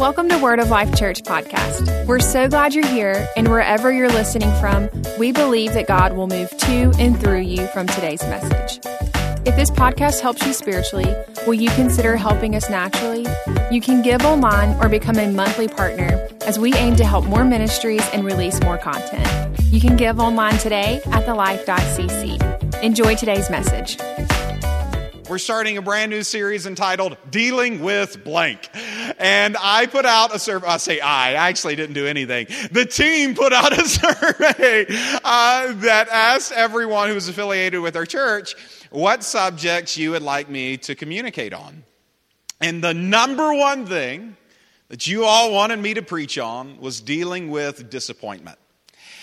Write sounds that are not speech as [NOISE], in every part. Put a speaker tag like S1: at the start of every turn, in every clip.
S1: Welcome to Word of Life Church podcast. We're so glad you're here, and wherever you're listening from, we believe that God will move to and through you from today's message. If this podcast helps you spiritually, will you consider helping us naturally? You can give online or become a monthly partner as we aim to help more ministries and release more content. You can give online today at thelife.cc. Enjoy today's message.
S2: We're starting a brand new series entitled Dealing with Blank. And I put out a survey. I say I, I actually didn't do anything. The team put out a [LAUGHS] survey uh, that asked everyone who was affiliated with our church what subjects you would like me to communicate on. And the number one thing that you all wanted me to preach on was dealing with disappointment.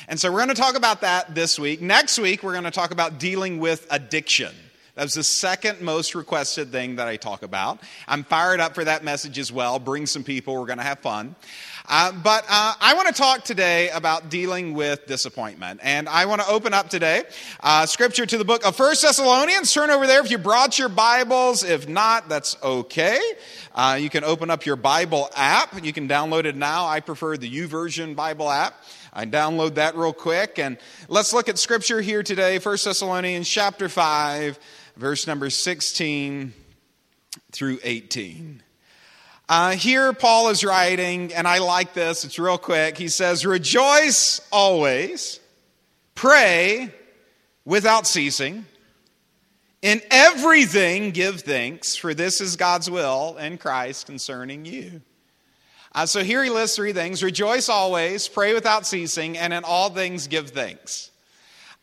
S2: And so we're going to talk about that this week. Next week, we're going to talk about dealing with addiction. That was the second most requested thing that I talk about. I'm fired up for that message as well. Bring some people, we're going to have fun. Uh, but uh, I want to talk today about dealing with disappointment. And I want to open up today uh, scripture to the book of First Thessalonians. Turn over there if you brought your Bibles. If not, that's okay. Uh, you can open up your Bible app. You can download it now. I prefer the YouVersion Bible app. I download that real quick. And let's look at scripture here today. First Thessalonians chapter 5 verse number 16 through 18. Uh, here, Paul is writing, and I like this, it's real quick. He says, Rejoice always, pray without ceasing. In everything, give thanks, for this is God's will in Christ concerning you. Uh, so here he lists three things rejoice always, pray without ceasing, and in all things, give thanks.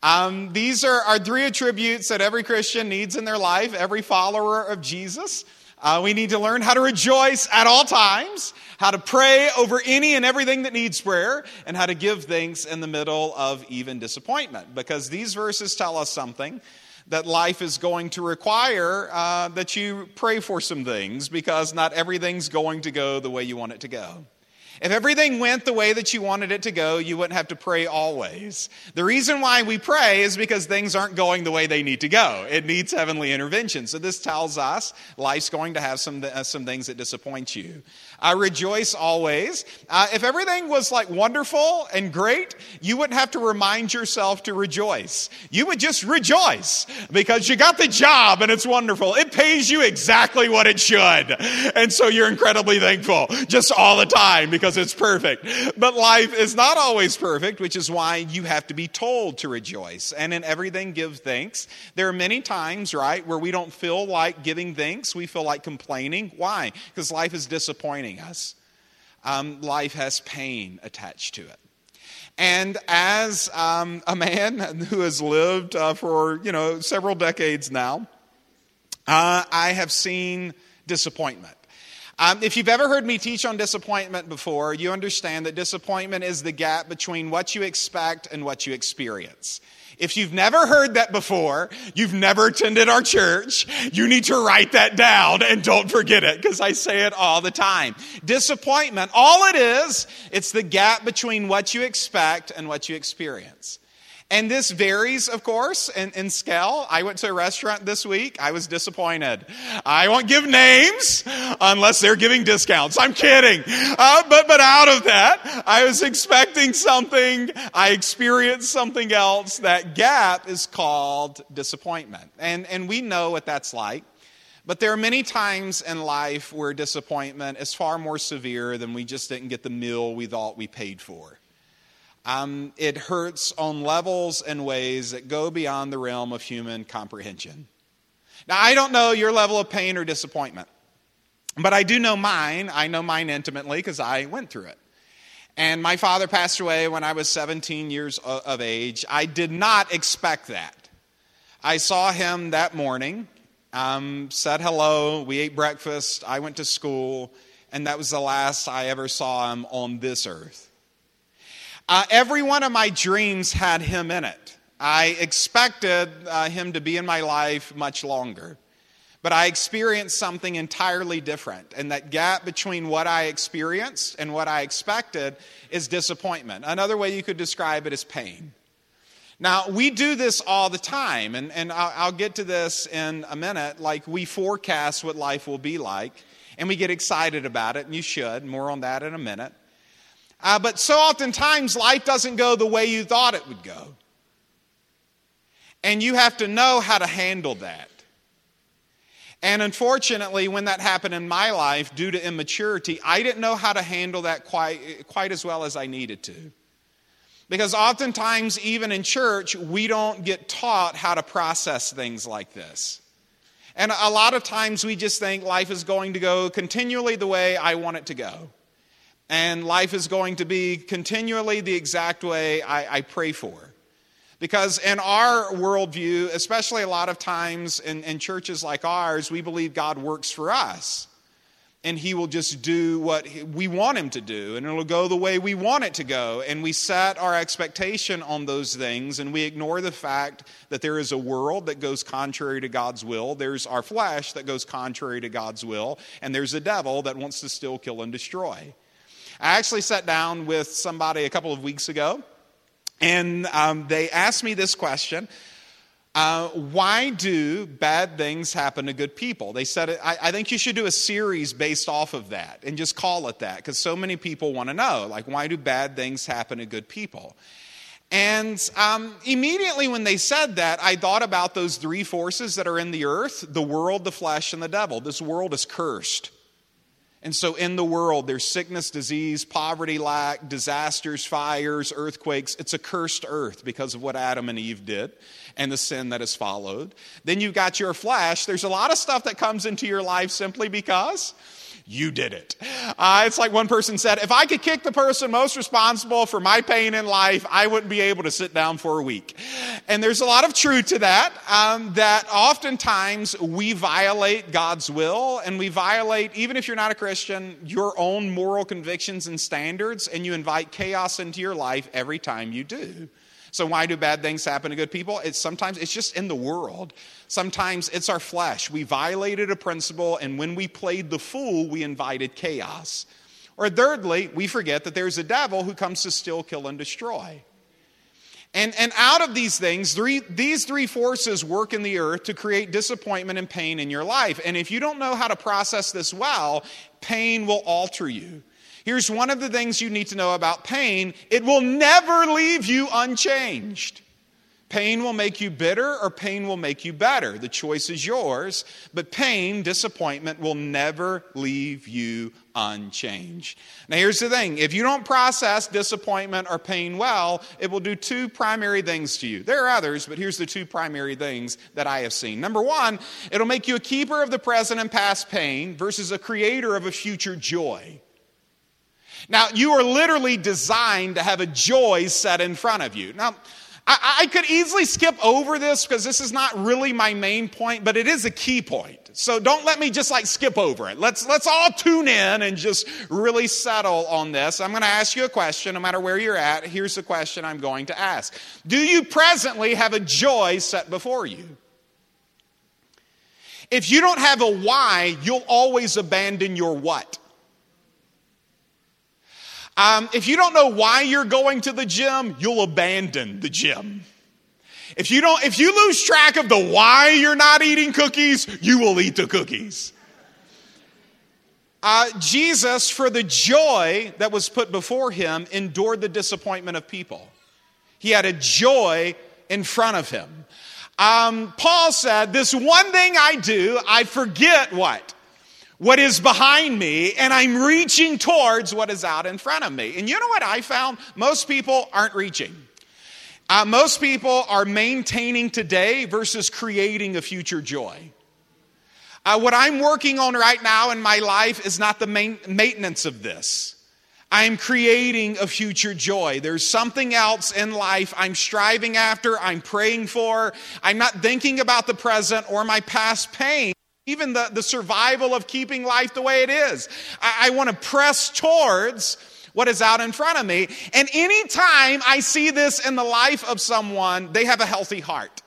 S2: Um, these are, are three attributes that every Christian needs in their life, every follower of Jesus. Uh, we need to learn how to rejoice at all times, how to pray over any and everything that needs prayer, and how to give thanks in the middle of even disappointment. Because these verses tell us something that life is going to require uh, that you pray for some things because not everything's going to go the way you want it to go. If everything went the way that you wanted it to go, you wouldn't have to pray always. The reason why we pray is because things aren't going the way they need to go. It needs heavenly intervention. So this tells us life's going to have some, uh, some things that disappoint you. I rejoice always. Uh, if everything was like wonderful and great, you wouldn't have to remind yourself to rejoice. You would just rejoice because you got the job and it's wonderful. It pays you exactly what it should. And so you're incredibly thankful just all the time because it's perfect. But life is not always perfect, which is why you have to be told to rejoice. And in everything, give thanks. There are many times, right, where we don't feel like giving thanks. We feel like complaining. Why? Because life is disappointing us. Um, life has pain attached to it. And as um, a man [LAUGHS] who has lived uh, for you know several decades now, uh, I have seen disappointment. Um, if you've ever heard me teach on disappointment before, you understand that disappointment is the gap between what you expect and what you experience. If you've never heard that before, you've never attended our church, you need to write that down and don't forget it because I say it all the time. Disappointment, all it is, it's the gap between what you expect and what you experience. And this varies, of course, in, in, scale. I went to a restaurant this week. I was disappointed. I won't give names unless they're giving discounts. I'm kidding. Uh, but, but out of that, I was expecting something. I experienced something else. That gap is called disappointment. And, and we know what that's like. But there are many times in life where disappointment is far more severe than we just didn't get the meal we thought we paid for. Um, it hurts on levels and ways that go beyond the realm of human comprehension. Now, I don't know your level of pain or disappointment, but I do know mine. I know mine intimately because I went through it. And my father passed away when I was 17 years of age. I did not expect that. I saw him that morning, um, said hello, we ate breakfast, I went to school, and that was the last I ever saw him on this earth. Uh, every one of my dreams had him in it. I expected uh, him to be in my life much longer. But I experienced something entirely different. And that gap between what I experienced and what I expected is disappointment. Another way you could describe it is pain. Now, we do this all the time, and, and I'll, I'll get to this in a minute. Like, we forecast what life will be like, and we get excited about it, and you should. More on that in a minute. Uh, but so oftentimes, life doesn't go the way you thought it would go. And you have to know how to handle that. And unfortunately, when that happened in my life, due to immaturity, I didn't know how to handle that quite, quite as well as I needed to. Because oftentimes, even in church, we don't get taught how to process things like this. And a lot of times we just think life is going to go continually the way I want it to go. And life is going to be continually the exact way I, I pray for. Because in our worldview, especially a lot of times in, in churches like ours, we believe God works for us. And he will just do what we want him to do. And it'll go the way we want it to go. And we set our expectation on those things. And we ignore the fact that there is a world that goes contrary to God's will. There's our flesh that goes contrary to God's will. And there's a devil that wants to still kill and destroy I actually sat down with somebody a couple of weeks ago and um, they asked me this question uh, why do bad things happen to good people? They said, I, I, think you should do a series based off of that and just call it that because so many people want to know, like, why do bad things happen to good people? And um, immediately when they said that, I thought about those three forces that are in the earth the world, the flesh, and the devil. This world is cursed. And so in the world, there's sickness, disease, poverty, lack, disasters, fires, earthquakes. It's a cursed earth because of what Adam and Eve did and the sin that has followed. Then you've got your flesh. There's a lot of stuff that comes into your life simply because you did it. Uh, it's like one person said, if I could kick the person most responsible for my pain in life, I wouldn't be able to sit down for a week. And there's a lot of truth to that, um, that oftentimes we violate God's will and we violate, even if you're not a Christian, your own moral convictions and standards, and you invite chaos into your life every time you do. So why do bad things happen to good people? It's sometimes it's just in the world. Sometimes it's our flesh. We violated a principle and when we played the fool, we invited chaos. Or thirdly, we forget that there's a devil who comes to steal, kill and destroy. And, and out of these things, three, these three forces work in the earth to create disappointment and pain in your life. And if you don't know how to process this well, pain will alter you. Here's one of the things you need to know about pain it will never leave you unchanged. Pain will make you bitter or pain will make you better. The choice is yours. But pain, disappointment, will never leave you unchanged. Now, here's the thing if you don't process disappointment or pain well, it will do two primary things to you. There are others, but here's the two primary things that I have seen. Number one, it'll make you a keeper of the present and past pain versus a creator of a future joy. Now, you are literally designed to have a joy set in front of you. Now, I, I could easily skip over this because this is not really my main point, but it is a key point. So don't let me just like skip over it. Let's, let's all tune in and just really settle on this. I'm going to ask you a question no matter where you're at. Here's the question I'm going to ask Do you presently have a joy set before you? If you don't have a why, you'll always abandon your what. Um, if you don't know why you're going to the gym, you'll abandon the gym. If you don't, if you lose track of the why you're not eating cookies, you will eat the cookies. Uh, Jesus, for the joy that was put before him, endured the disappointment of people. He had a joy in front of him. Um, Paul said, This one thing I do, I forget what? What is behind me and I'm reaching towards what is out in front of me. And you know what I found? Most people aren't reaching. Uh, most people are maintaining today versus creating a future joy. Uh, what I'm working on right now in my life is not the main maintenance of this. I'm creating a future joy. There's something else in life I'm striving after, I'm praying for. I'm not thinking about the present or my past pain even the, the survival of keeping life the way it is. I, I want to press towards what is out in front of me. And anytime I see this in the life of someone, they have a healthy heart.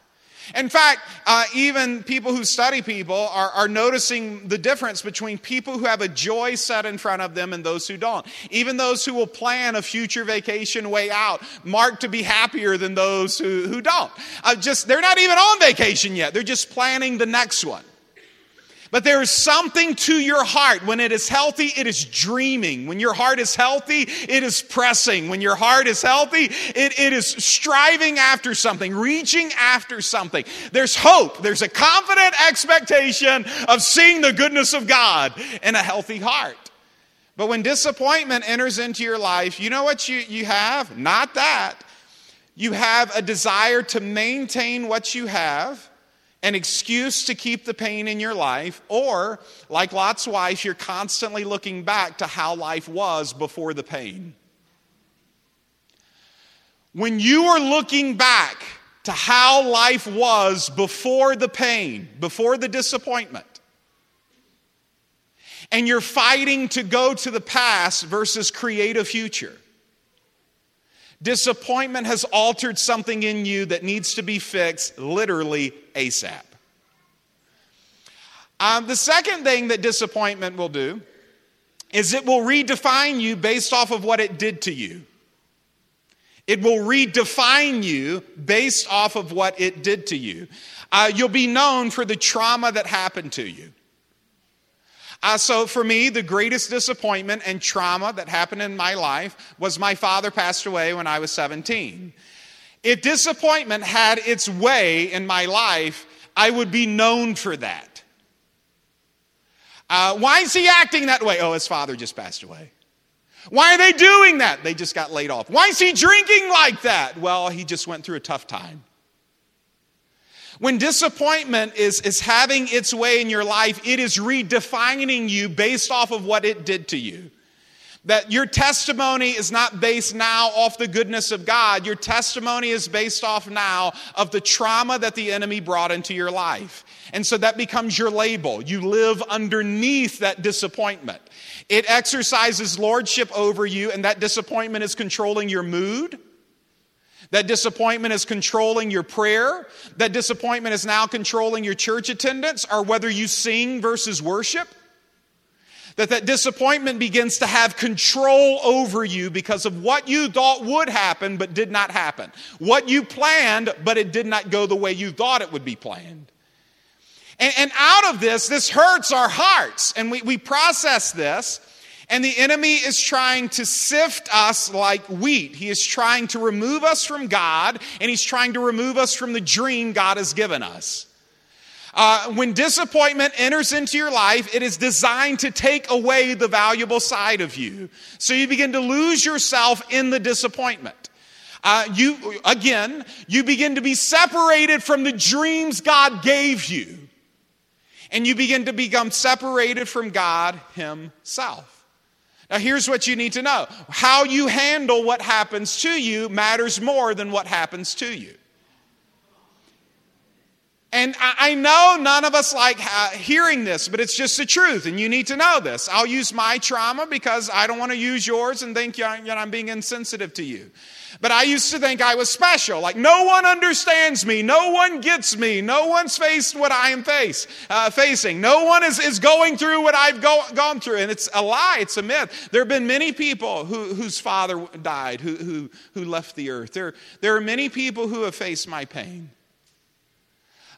S2: In fact, uh, even people who study people are, are noticing the difference between people who have a joy set in front of them and those who don't. Even those who will plan a future vacation way out, marked to be happier than those who, who don't. Uh, just they're not even on vacation yet; they're just planning the next one. But there is something to your heart. When it is healthy, it is dreaming. When your heart is healthy, it is pressing. When your heart is healthy, it, it is striving after something, reaching after something. There's hope. There's a confident expectation of seeing the goodness of God in a healthy heart. But when disappointment enters into your life, you know what you, you have? Not that. You have a desire to maintain what you have an excuse to keep the pain in your life, or like Lot's wife, you're constantly looking back to how life was before the pain. When you are looking back to how life was before the pain, before the disappointment, and you're fighting to go to the past versus create a future. Disappointment has altered something in you that needs to be fixed literally ASAP. Um, the second thing that disappointment will do is it will redefine you based off of what it did to you. It will redefine you based off of what it did to you. Uh, you'll be known for the trauma that happened to you. Uh, so, for me, the greatest disappointment and trauma that happened in my life was my father passed away when I was 17. If disappointment had its way in my life, I would be known for that. Uh, why is he acting that way? Oh, his father just passed away. Why are they doing that? They just got laid off. Why is he drinking like that? Well, he just went through a tough time. When disappointment is, is having its way in your life, it is redefining you based off of what it did to you. That your testimony is not based now off the goodness of God. Your testimony is based off now of the trauma that the enemy brought into your life. And so that becomes your label. You live underneath that disappointment. It exercises lordship over you, and that disappointment is controlling your mood that disappointment is controlling your prayer. That disappointment is now controlling your church attendance or whether you sing versus worship. That that disappointment begins to have control over you because of what you thought would happen but did not happen. What you planned but it did not go the way you thought it would be planned. And, and out of this, this hurts our hearts. And we, we process this and the enemy is trying to sift us like wheat. He is trying to remove us from God, and he's trying to remove us from the dream God has given us. Uh, when disappointment enters into your life, it is designed to take away the valuable side of you. So you begin to lose yourself in the disappointment. Uh, you again, you begin to be separated from the dreams God gave you, and you begin to become separated from God Himself. Now, here's what you need to know how you handle what happens to you matters more than what happens to you. And I know none of us like hearing this, but it's just the truth, and you need to know this. I'll use my trauma because I don't want to use yours and think I'm being insensitive to you. But I used to think I was special. Like, no one understands me. No one gets me. No one's faced what I am face, uh, facing. No one is, is going through what I've go, gone through. And it's a lie. It's a myth. There have been many people who, whose father died, who, who, who left the earth. There, there are many people who have faced my pain.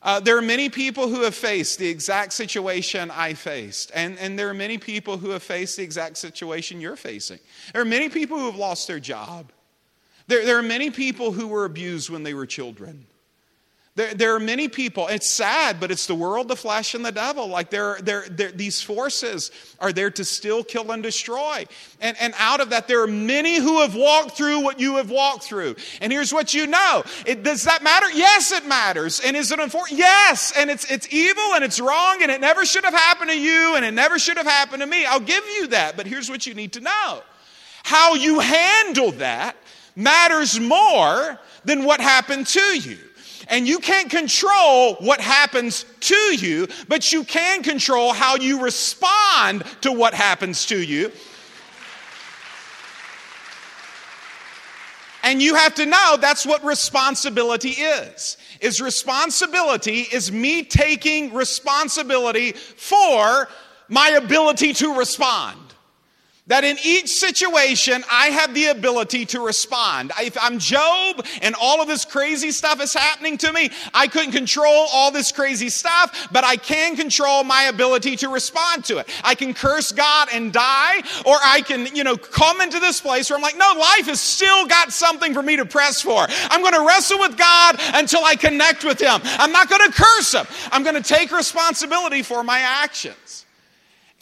S2: Uh, there are many people who have faced the exact situation I faced, and, and there are many people who have faced the exact situation you're facing. There are many people who have lost their job. There, there are many people who were abused when they were children. There, there, are many people, it's sad, but it's the world, the flesh, and the devil. Like there, there, these forces are there to still kill, and destroy. And, and out of that, there are many who have walked through what you have walked through. And here's what you know. It, does that matter? Yes, it matters. And is it unfortunate? Yes. And it's, it's evil and it's wrong and it never should have happened to you and it never should have happened to me. I'll give you that. But here's what you need to know. How you handle that matters more than what happened to you. And you can't control what happens to you, but you can control how you respond to what happens to you. And you have to know that's what responsibility is. Is responsibility is me taking responsibility for my ability to respond. That in each situation, I have the ability to respond. If I'm Job and all of this crazy stuff is happening to me, I couldn't control all this crazy stuff, but I can control my ability to respond to it. I can curse God and die, or I can, you know, come into this place where I'm like, no, life has still got something for me to press for. I'm going to wrestle with God until I connect with Him. I'm not going to curse Him. I'm going to take responsibility for my actions.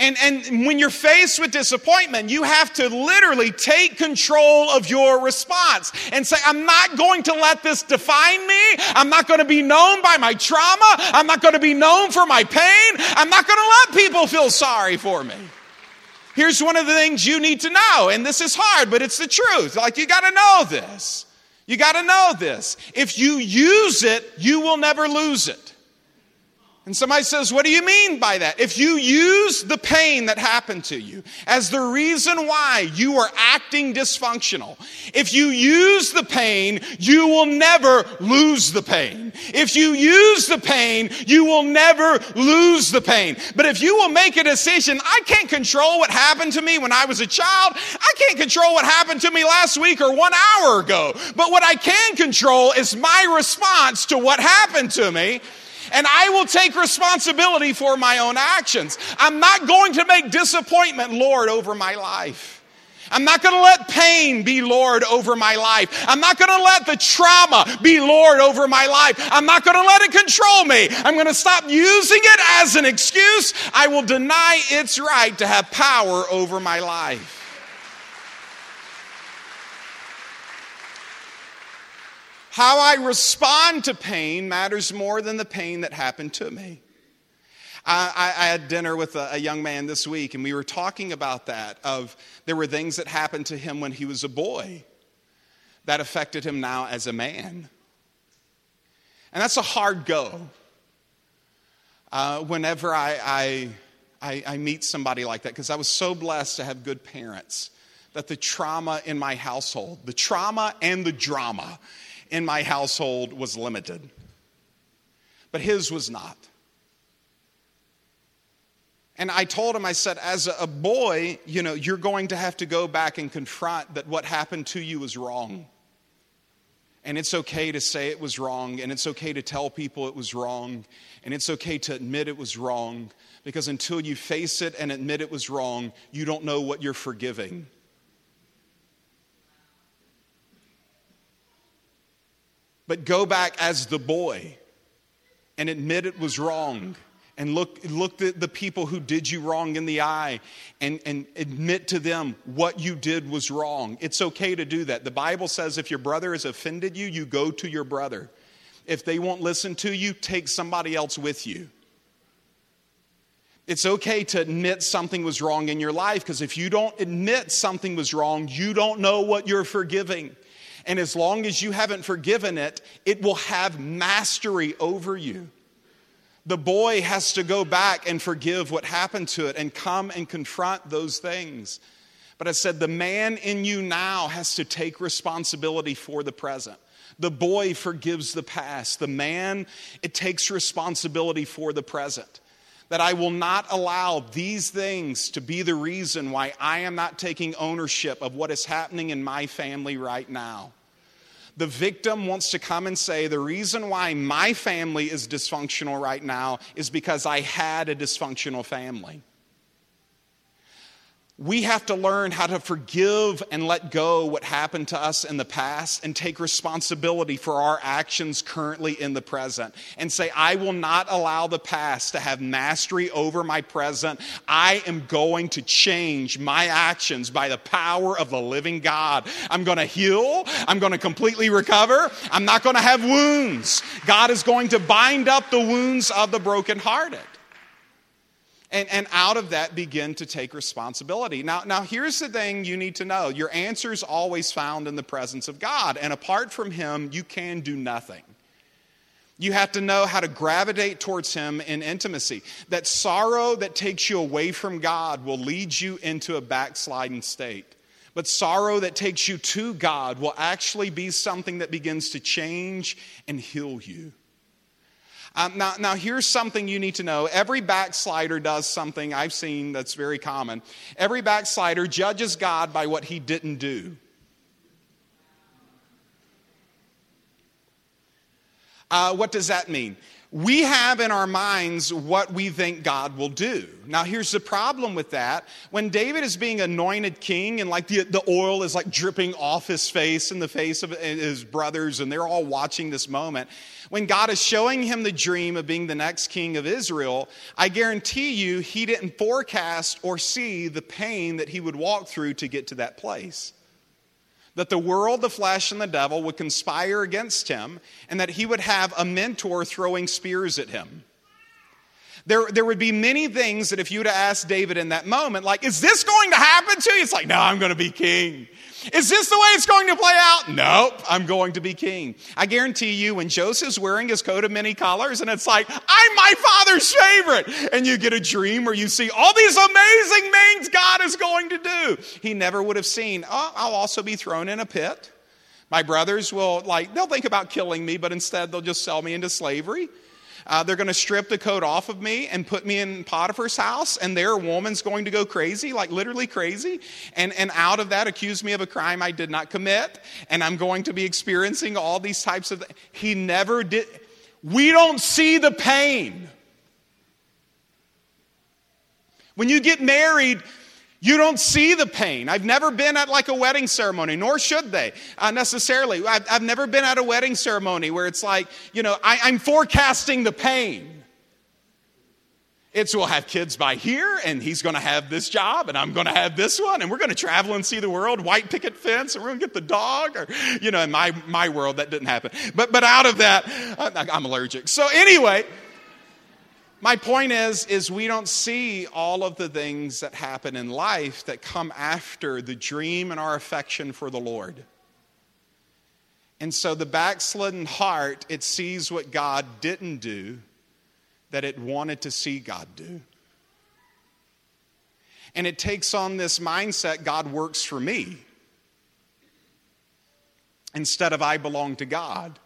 S2: And, and when you're faced with disappointment, you have to literally take control of your response and say, I'm not going to let this define me. I'm not going to be known by my trauma. I'm not going to be known for my pain. I'm not going to let people feel sorry for me. Here's one of the things you need to know, and this is hard, but it's the truth. Like, you got to know this. You got to know this. If you use it, you will never lose it. And somebody says, What do you mean by that? If you use the pain that happened to you as the reason why you are acting dysfunctional, if you use the pain, you will never lose the pain. If you use the pain, you will never lose the pain. But if you will make a decision, I can't control what happened to me when I was a child, I can't control what happened to me last week or one hour ago. But what I can control is my response to what happened to me and I will take responsibility for my own actions. I'm not going to make disappointment Lord over my life. I'm not going to let pain be Lord over my life. I'm not going to let the trauma be Lord over my life. I'm not going to let it control me. I'm going to stop using it as an excuse. I will deny its right to have power over my life. How I respond to pain matters more than the pain that happened to me. I, I, had dinner with a, a, young man this week, and we were talking about that. Of there were things that happened to him when he was a boy that affected him now as a man, and that's a hard go. Uh, whenever I, I, I, I meet somebody like that, because I was so blessed to have good parents, that the trauma in my household, the trauma and the drama in my household was limited, but his was not. And I told him, I said, as a boy, you know, you're going to have to go back and confront that what happened to you was wrong. And it's okay to say it was wrong, and it's okay to tell people it was wrong, and it's okay to admit it was wrong, because until you face it and admit it was wrong, you don't know what you're forgiving. But go back as the boy and admit it was wrong and look, look at the people who did you wrong in the eye and, and admit to them what you did was wrong. It's okay to do that. The Bible says if your brother has offended you, you go to your brother. If they won't listen to you, take somebody else with you. It's okay to admit something was wrong in your life because if you don't admit something was wrong, you don't know what you're forgiving. And as long as you haven't forgiven it, it will have mastery over you. The boy has to go back and forgive what happened to it and come and confront those things. But I said, the man in you now has to take responsibility for the present. The boy forgives the past. The man, it takes responsibility for the present. That I will not allow these things to be the reason why I am not taking ownership of what is happening in my family right now the victim wants to come and say, The reason why my family is dysfunctional right now is because I had a dysfunctional family we have to learn how to forgive and let go what happened to us in the past and take responsibility for our actions currently in the present and say, I will not allow the past to have mastery over my present. I am going to change my actions by the power of the living God. I'm going to heal. I'm going to completely recover. I'm not going to have wounds. God is going to bind up the wounds of the brokenhearted. And, and out of that, begin to take responsibility. Now, now, here's the thing you need to know your answer is always found in the presence of God. And apart from Him, you can do nothing. You have to know how to gravitate towards Him in intimacy. That sorrow that takes you away from God will lead you into a backsliding state. But sorrow that takes you to God will actually be something that begins to change and heal you. Um, now, now, here's something you need to know. Every backslider does something I've seen that's very common. Every backslider judges God by what he didn't do. Uh, what does that mean? We have in our minds what we think God will do. Now, here's the problem with that. When David is being anointed king and like the, the oil is like dripping off his face and the face of his brothers, and they're all watching this moment, when God is showing him the dream of being the next king of Israel, I guarantee you he didn't forecast or see the pain that he would walk through to get to that place that the world, the flesh, and the devil would conspire against him, and that he would have a mentor throwing spears at him. There, there would be many things that if you would have asked David in that moment, like, is this going to happen to you? It's like, no, I'm going to be king. Is this the way it's going to play out? Nope, I'm going to be king. I guarantee you, when Joseph's wearing his coat of many colors and it's like, I'm my father's favorite, and you get a dream where you see all these amazing things God is going to do, he never would have seen, oh, I'll also be thrown in a pit. My brothers will, like, they'll think about killing me, but instead they'll just sell me into slavery. Uh, they're going to strip the coat off of me and put me in Potiphar's house, and their woman's going to go crazy, like literally crazy, and, and out of that accuse me of a crime I did not commit, and I'm going to be experiencing all these types of. He never did. We don't see the pain. When you get married, you don't see the pain. I've never been at like a wedding ceremony, nor should they uh, necessarily. I've, I've, never been at a wedding ceremony where it's like, you know, I, I'm forecasting the pain. It's we'll have kids by here, and he's going to have this job, and I'm going to have this one, and we're going to travel and see the world, white picket fence, and we're going to get the dog, or you know, in my my world that didn't happen. But but out of that, I'm allergic. So anyway, my point is is we don't see all of the things that happen in life that come after the dream and our affection for the Lord. And so the backslidden heart, it sees what God didn't do that it wanted to see God do. And it takes on this mindset God works for me instead of I belong to God,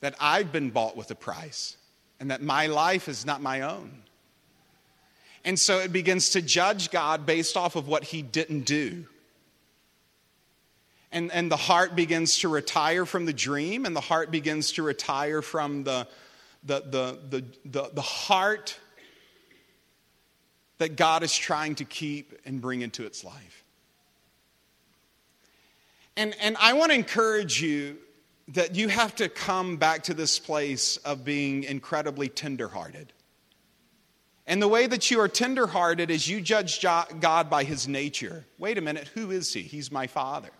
S2: that I've been bought with a price and that my life is not my own. And so it begins to judge God based off of what he didn't do. And, and the heart begins to retire from the dream, and the heart begins to retire from the, the, the, the, the, the heart that God is trying to keep and bring into its life. And, and I want to encourage you that you have to come back to this place of being incredibly tenderhearted. And the way that you are tenderhearted is you judge God by his nature. Wait a minute, who is he? He's my father.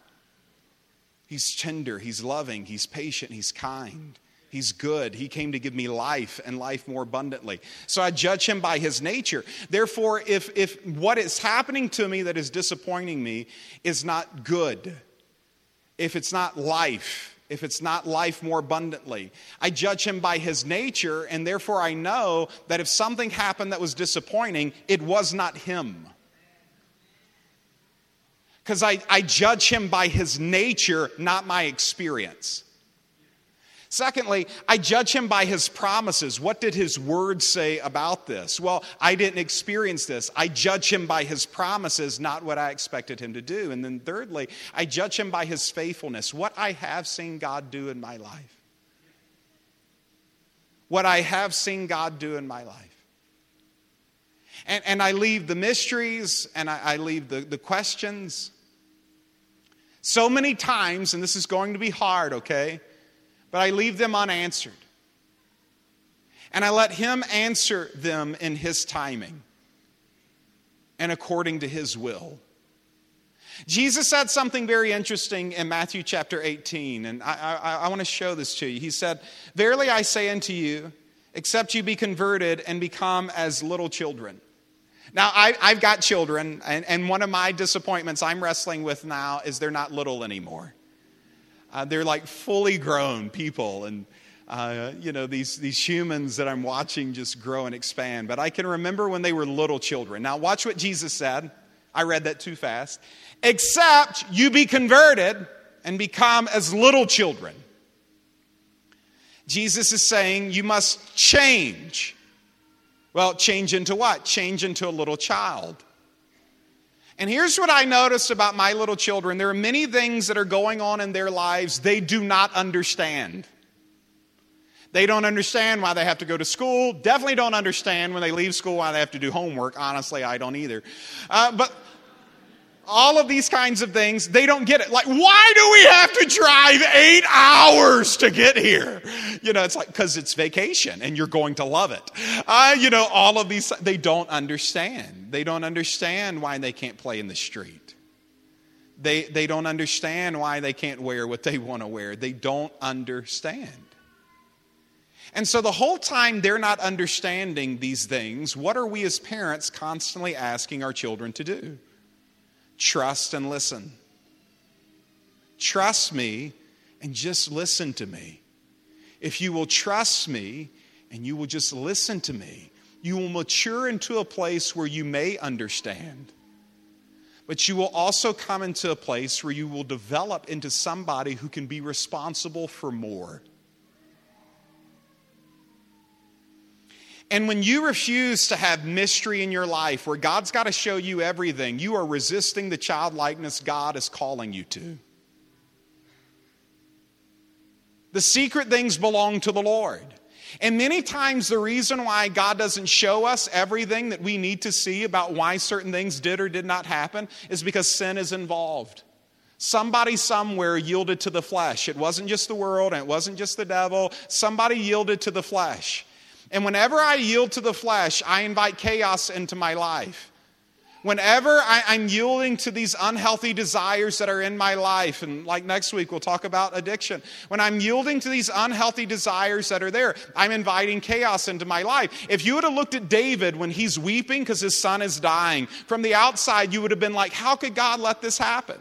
S2: He's tender, he's loving, he's patient, he's kind. He's good. He came to give me life and life more abundantly. So I judge him by his nature. Therefore, if, if what is happening to me that is disappointing me is not good, if it's not life, if it's not life more abundantly. I judge him by his nature, and therefore I know that if something happened that was disappointing, it was not him. Because I, I judge him by his nature, not my experience. Secondly, I judge him by his promises. What did his word say about this? Well, I didn't experience this. I judge him by his promises, not what I expected him to do. And then thirdly, I judge him by his faithfulness, what I have seen God do in my life. What I have seen God do in my life. And, and I leave the mysteries and I, I leave the, the questions. So many times, and this is going to be hard, okay? But I leave them unanswered. And I let Him answer them in His timing and according to His will. Jesus said something very interesting in Matthew chapter 18, and I, I, I want to show this to you. He said, Verily I say unto you, except you be converted and become as little children. Now, I, have got children, and, and one of my disappointments I'm wrestling with now is they're not little anymore. Uh, they're like fully grown people and uh, you know these, these humans that i'm watching just grow and expand but i can remember when they were little children now watch what jesus said I read that too fast. Except you be converted and become as little children. Jesus is saying you must change. Well, change into what? Change into a little child. And here's what I notice about my little children there are many things that are going on in their lives they do not understand. They don't understand why they have to go to school. Definitely don't understand when they leave school why they have to do homework. Honestly, I don't either. Uh, but all of these kinds of things, they don't get it. Like, why do we have to drive eight hours to get here? You know, it's like, because it's vacation and you're going to love it. Uh, you know, all of these, they don't understand. They don't understand why they can't play in the street. They, they don't understand why they can't wear what they want to wear. They don't understand. And so the whole time they're not understanding these things, what are we as parents constantly asking our children to do? Trust and listen. Trust me and just listen to me. If you will trust me and you will just listen to me, you will mature into a place where you may understand. But you will also come into a place where you will develop into somebody who can be responsible for more. And when you refuse to have mystery in your life where God's got to show you everything, you are resisting the childlikeness God is calling you to. The secret things belong to the Lord. And many times, the reason why God doesn't show us everything that we need to see about why certain things did or did not happen is because sin is involved. Somebody somewhere yielded to the flesh. It wasn't just the world and it wasn't just the devil. Somebody yielded to the flesh. And whenever I yield to the flesh, I invite chaos into my life. Whenever I, am yielding to these unhealthy desires that are in my life, and like next week, we'll talk about addiction. When I'm yielding to these unhealthy desires that are there, I'm inviting chaos into my life. If you would have looked at David when he's weeping because his son is dying, from the outside, you would have been like, How could God let this happen?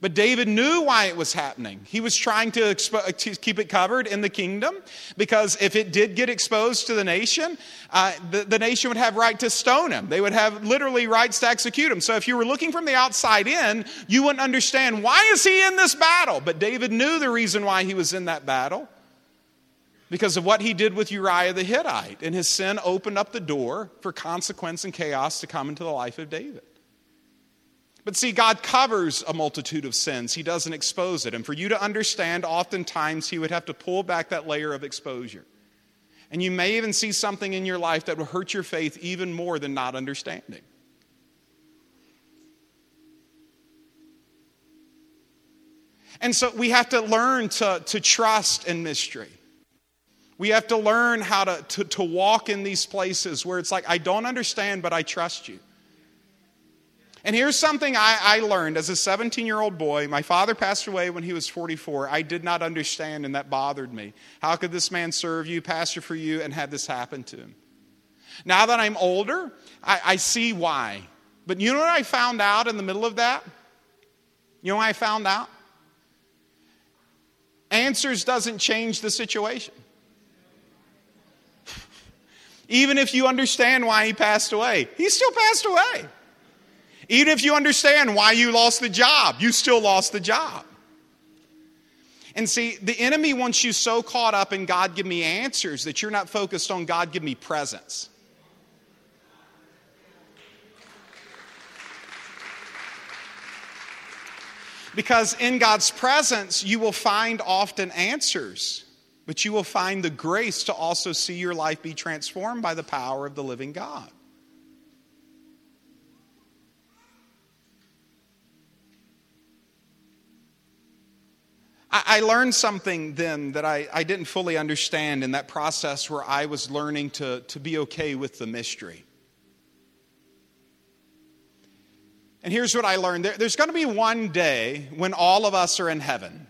S2: But David knew why it was happening. He was trying to, expo- to, keep it covered in the kingdom because if it did get exposed to the nation, uh, the, the nation would have right to stone him. They would have literally rights to execute him. So if you were looking from the outside in, you wouldn't understand why is he in this battle. But David knew the reason why he was in that battle because of what he did with Uriah the Hittite. And his sin opened up the door for consequence and chaos to come into the life of David. But see, God covers a multitude of sins, He doesn't expose it. And for you to understand, oftentimes He would have to pull back that layer of exposure. And you may even see something in your life that will hurt your faith even more than not understanding. And so we have to learn to, to trust in mystery. We have to learn how to, to, to walk in these places where it's like, I don't understand, but I trust you. And here's something I, I learned as a 17 year old boy. My father passed away when he was 44. I did not understand, and that bothered me. How could this man serve you, pastor for you, and have this happen to him? Now that I'm older, I, I see why. But you know what I found out in the middle of that? You know what I found out? Answers doesn't change the situation. [LAUGHS] Even if you understand why he passed away, he still passed away. Even if you understand why you lost the job, you still lost the job. And see, the enemy wants you so caught up in God give me answers that you're not focused on God give me presence. Because in God's presence, you will find often answers, but you will find the grace to also see your life be transformed by the power of the living God. I, learned something then that I, I didn't fully understand in that process where I was learning to, to be okay with the mystery. And here's what I learned there, there's going to be one day when all of us are in heaven.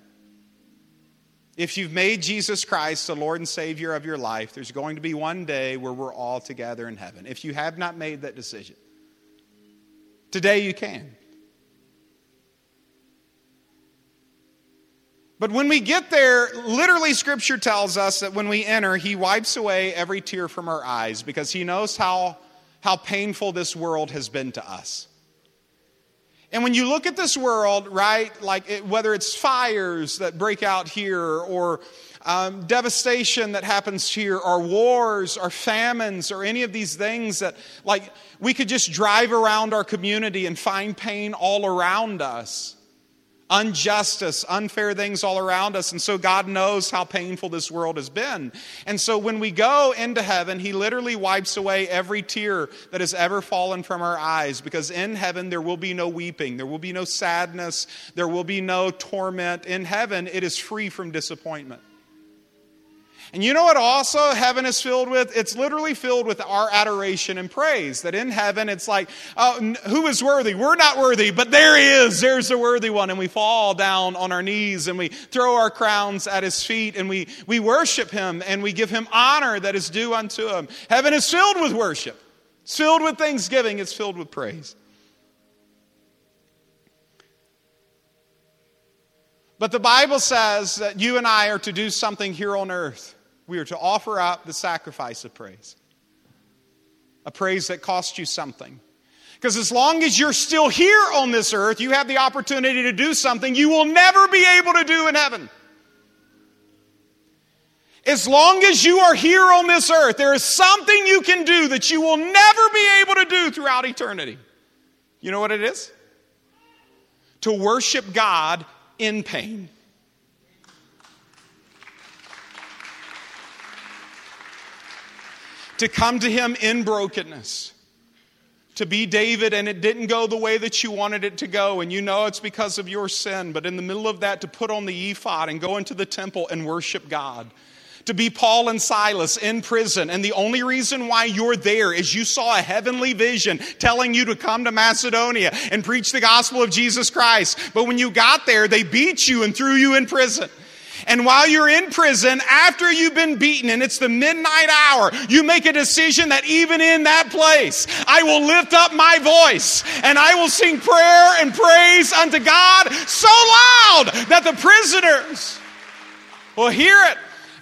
S2: If you've made Jesus Christ the Lord and Savior of your life, there's going to be one day where we're all together in heaven. If you have not made that decision, today you can. But when we get there, literally, Scripture tells us that when we enter, He wipes away every tear from our eyes because He knows how, how painful this world has been to us. And when you look at this world, right, like it, whether it's fires that break out here or um, devastation that happens here or wars or famines or any of these things that, like, we could just drive around our community and find pain all around us injustice, unfair things all around us. And so God knows how painful this world has been. And so when we go into heaven, He literally wipes away every tear that has ever fallen from our eyes because in heaven there will be no weeping, there will be no sadness, there will be no torment. In heaven, it is free from disappointment. And you know what also heaven is filled with? It's literally filled with our adoration and praise. That in heaven, it's like, oh, who is worthy? We're not worthy, but there he is. There's the worthy one. And we fall down on our knees and we throw our crowns at his feet and we, we worship him and we give him honor that is due unto him. Heaven is filled with worship, it's filled with thanksgiving, it's filled with praise. But the Bible says that you and I are to do something here on earth we are to offer up the sacrifice of praise. A praise that costs you something. Because as long as you're still here on this earth, you have the opportunity to do something you will never be able to do in heaven. As long as you are here on this earth, there is something you can do that you will never be able to do throughout eternity. You know what it is? To worship God in pain. To come to Him in brokenness. To be David, and it didn't go the way that you wanted it to go, and you know it's because of your sin, but in the middle of that, to put on the ephod and go into the temple and worship God to be Paul and Silas in prison. And the only reason why you're there is you saw a heavenly vision telling you to come to Macedonia and preach the gospel of Jesus Christ. But when you got there, they beat you and threw you in prison. And while you're in prison, after you've been beaten and it's the midnight hour, you make a decision that even in that place, I will lift up my voice and I will sing prayer and praise unto God so loud that the prisoners will hear it.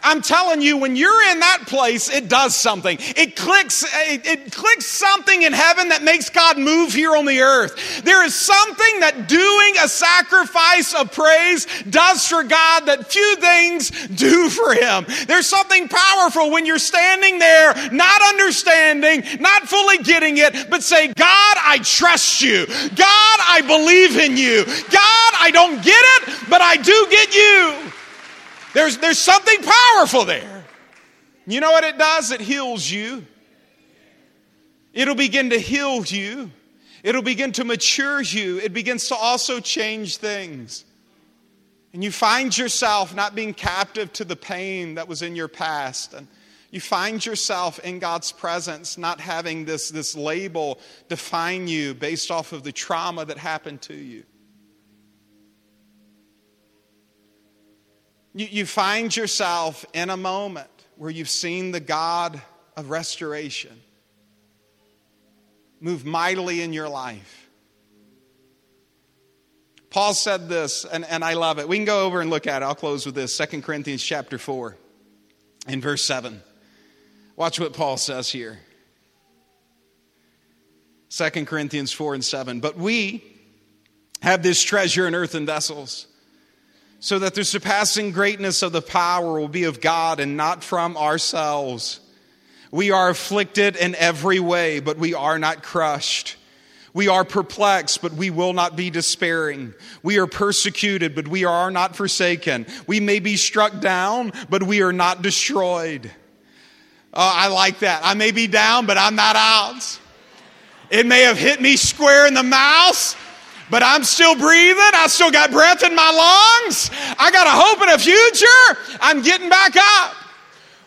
S2: I'm telling you, when you're in that place, it does something. It clicks, it, it, clicks something in heaven that makes God move here on the earth. There is something that doing a sacrifice of praise does for God that few things do for Him. There's something powerful when you're standing there, not understanding, not fully getting it, but say, God, I trust you. God, I believe in you. God, I don't get it, but I do get you. There's, there's something powerful there. You know what it does? It heals you. It'll begin to heal you. It'll begin to mature you. It begins to also change things. And you find yourself not being captive to the pain that was in your past. And you find yourself in God's presence, not having this, this label define you based off of the trauma that happened to you. You, you find yourself in a moment where you've seen the God of restoration move mightily in your life. Paul said this, and, and I love it. We can go over and look at it. I'll close with this 2 Corinthians chapter 4 in verse 7. Watch what Paul says here. 2 Corinthians 4 and 7. But we have this treasure in earthen vessels so that the surpassing greatness of the power will be of God and not from ourselves. We are afflicted in every way, but we are not crushed. We are perplexed, but we will not be despairing. We are persecuted, but we are not forsaken. We may be struck down, but we are not destroyed. Oh, I like that. I may be down, but I'm not out. It may have hit me square in the mouth, but I'm still breathing. I still got breath in my lungs. I got a hope and a future. I'm getting back up.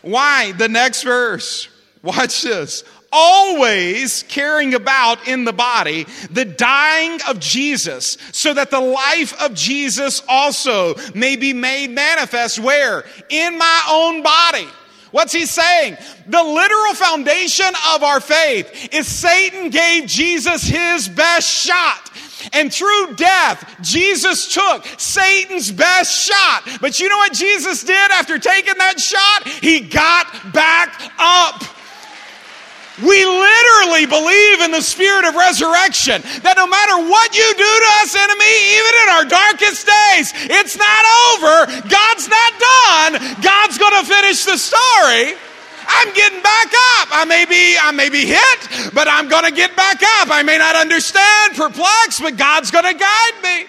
S2: Why? The next verse. Watch this. Always carrying about in the body the dying of Jesus, so that the life of Jesus also may be made manifest. Where? In my own body. What's he saying? The literal foundation of our faith is Satan gave Jesus his best shot. And through death, Jesus took Satan's best shot. But you know what Jesus did after taking that shot? He got back up. We literally believe in the spirit of resurrection that no matter what you do to us, enemy, even in our darkest days, it's not over. God's not done. God's going to finish the story. I'm getting back up. I may be, I may be hit, but I'm going to get back up. I may not understand, perplexed, but God's going to guide me.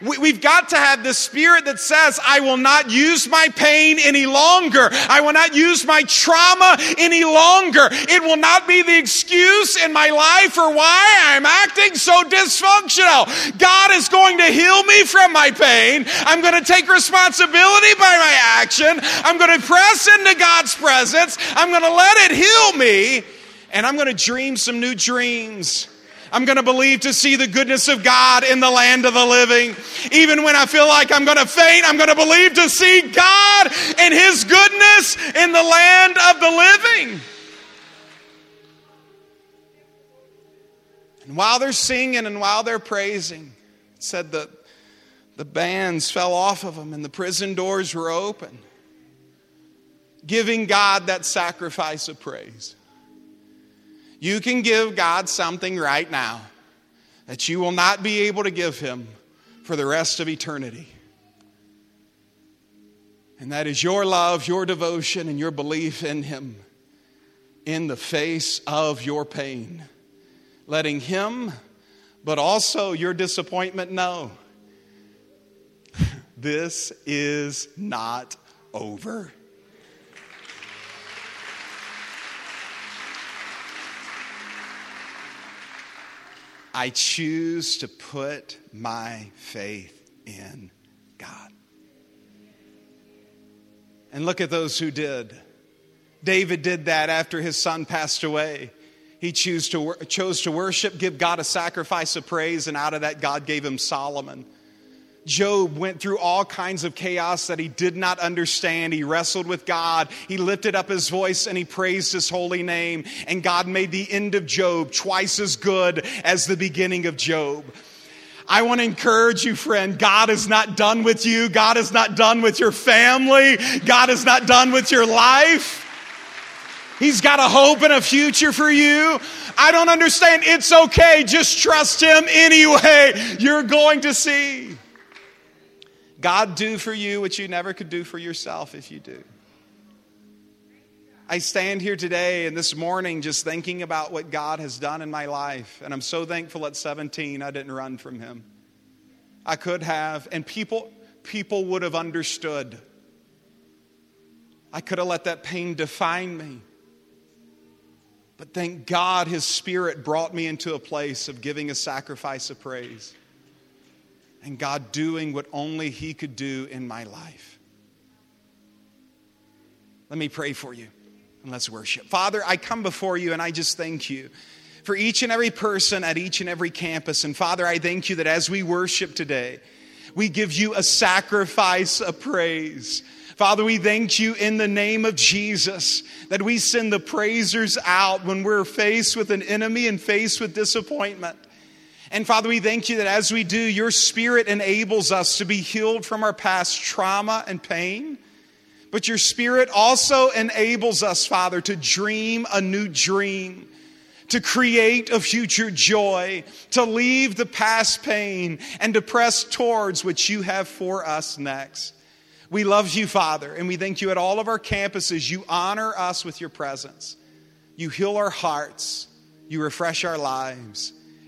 S2: We've got to have this spirit that says, I will not use my pain any longer. I will not use my trauma any longer. It will not be the excuse in my life for why I'm acting so dysfunctional. God is going to heal me from my pain. I'm going to take responsibility by my action. I'm going to press into God's presence. I'm going to let it heal me. And I'm going to dream some new dreams. I'm going to believe to see the goodness of God in the land of the living. Even when I feel like I'm going to faint, I'm going to believe to see God and His goodness in the land of the living. And while they're singing and while they're praising, said that the bands fell off of them and the prison doors were open, giving God that sacrifice of praise. You can give God something right now that you will not be able to give Him for the rest of eternity. And that is your love, your devotion, and your belief in Him in the face of your pain. Letting Him, but also your disappointment, know [LAUGHS] this is not over. I choose to put my faith in God. And look at those who did. David did that after his son passed away. He chose to, chose to worship, give God a sacrifice of praise, and out of that, God gave him Solomon. Job went through all kinds of chaos that he did not understand. He wrestled with God. He lifted up his voice and he praised his holy name. And God made the end of Job twice as good as the beginning of Job. I want to encourage you, friend. God is not done with you. God is not done with your family. God is not done with your life. He's got a hope and a future for you. I don't understand. It's okay. Just trust Him anyway. [LAUGHS] You're going to see. God do for you what you never could do for yourself if you do. I stand here today and this morning just thinking about what God has done in my life. And I'm so thankful at 17 I didn't run from Him. I could have, and people, people would have understood. I could have let that pain define me. But thank God His Spirit brought me into a place of giving a sacrifice of praise and God doing what only He could do in my life. Let me pray for you and let's worship. Father, I come before you and I just thank you for each and every person at each and every campus. And Father, I thank you that as we worship today, we give you a sacrifice of praise. Father, we thank you in the name of Jesus that we send the praisers out when we're faced with an enemy and faced with disappointment. And Father, we thank you that as we do, your Spirit enables us to be healed from our past trauma and pain. But your Spirit also enables us, Father, to dream a new dream, to create a future joy, to leave the past pain, and to press towards what you have for us next. We love you, Father, and we thank you at all of our campuses. You honor us with your presence. You heal our hearts. You refresh our lives.